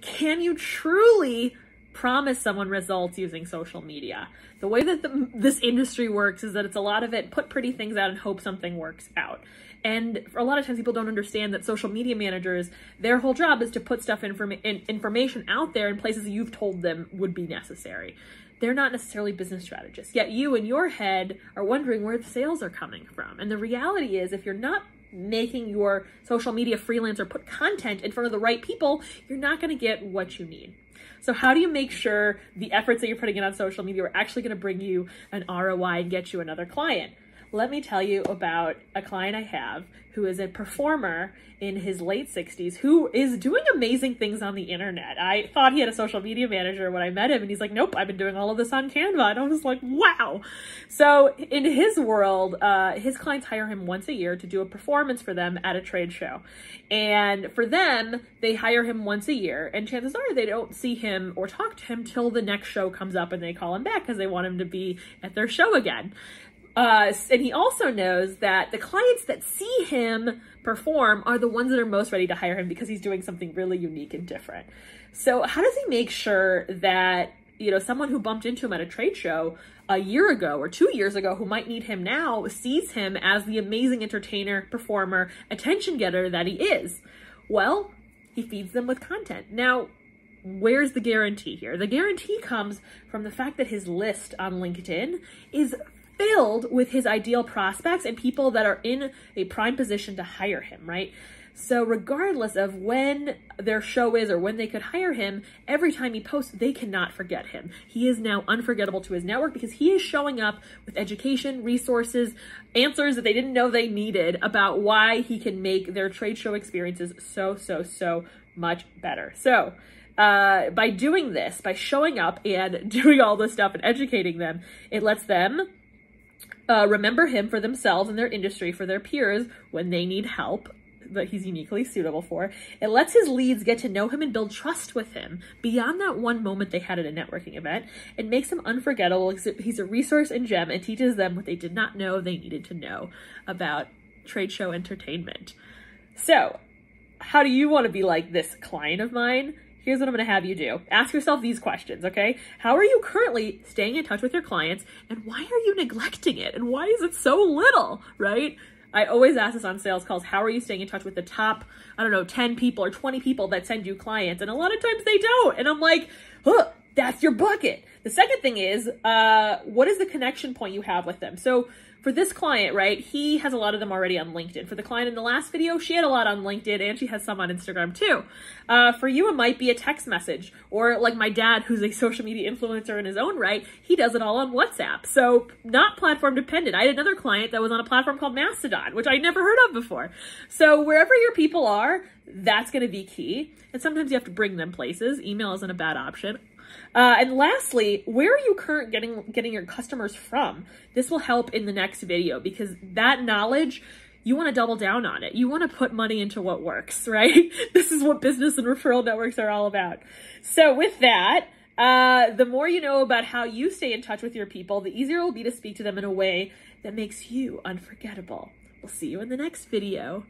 can you truly promise someone results using social media? The way that the, this industry works is that it's a lot of it put pretty things out and hope something works out. And a lot of times people don't understand that social media managers, their whole job is to put stuff in, information out there in places you've told them would be necessary. They're not necessarily business strategists. Yet you in your head are wondering where the sales are coming from. And the reality is if you're not making your social media freelancer put content in front of the right people, you're not going to get what you need. So how do you make sure the efforts that you're putting in on social media are actually going to bring you an ROI and get you another client? Let me tell you about a client I have who is a performer in his late 60s who is doing amazing things on the internet. I thought he had a social media manager when I met him, and he's like, Nope, I've been doing all of this on Canva. And I was like, Wow. So, in his world, uh, his clients hire him once a year to do a performance for them at a trade show. And for them, they hire him once a year, and chances are they don't see him or talk to him till the next show comes up and they call him back because they want him to be at their show again. Uh, and he also knows that the clients that see him perform are the ones that are most ready to hire him because he's doing something really unique and different. So how does he make sure that, you know, someone who bumped into him at a trade show a year ago or two years ago who might need him now sees him as the amazing entertainer, performer, attention getter that he is? Well, he feeds them with content. Now, where's the guarantee here? The guarantee comes from the fact that his list on LinkedIn is filled with his ideal prospects and people that are in a prime position to hire him, right? So regardless of when their show is or when they could hire him, every time he posts, they cannot forget him. He is now unforgettable to his network because he is showing up with education, resources, answers that they didn't know they needed about why he can make their trade show experiences so, so, so much better. So uh, by doing this, by showing up and doing all this stuff and educating them, it lets them uh, remember him for themselves and their industry, for their peers when they need help that he's uniquely suitable for. It lets his leads get to know him and build trust with him beyond that one moment they had at a networking event. It makes him unforgettable. He's a resource and gem and teaches them what they did not know they needed to know about trade show entertainment. So, how do you want to be like this client of mine? Here's what I'm going to have you do. Ask yourself these questions, okay? How are you currently staying in touch with your clients and why are you neglecting it? And why is it so little, right? I always ask this on sales calls. How are you staying in touch with the top, I don't know, 10 people or 20 people that send you clients? And a lot of times they don't. And I'm like, huh, that's your bucket. The second thing is, uh, what is the connection point you have with them? So for this client, right, he has a lot of them already on LinkedIn. For the client in the last video, she had a lot on LinkedIn and she has some on Instagram too. Uh, for you, it might be a text message or like my dad, who's a social media influencer in his own right, he does it all on WhatsApp. So not platform dependent. I had another client that was on a platform called Mastodon, which I'd never heard of before. So wherever your people are, that's going to be key. And sometimes you have to bring them places. Email isn't a bad option. Uh, and lastly, where are you current getting getting your customers from? This will help in the next video because that knowledge you want to double down on it. You want to put money into what works, right? this is what business and referral networks are all about. So with that, uh, the more you know about how you stay in touch with your people, the easier it will be to speak to them in a way that makes you unforgettable. We'll see you in the next video.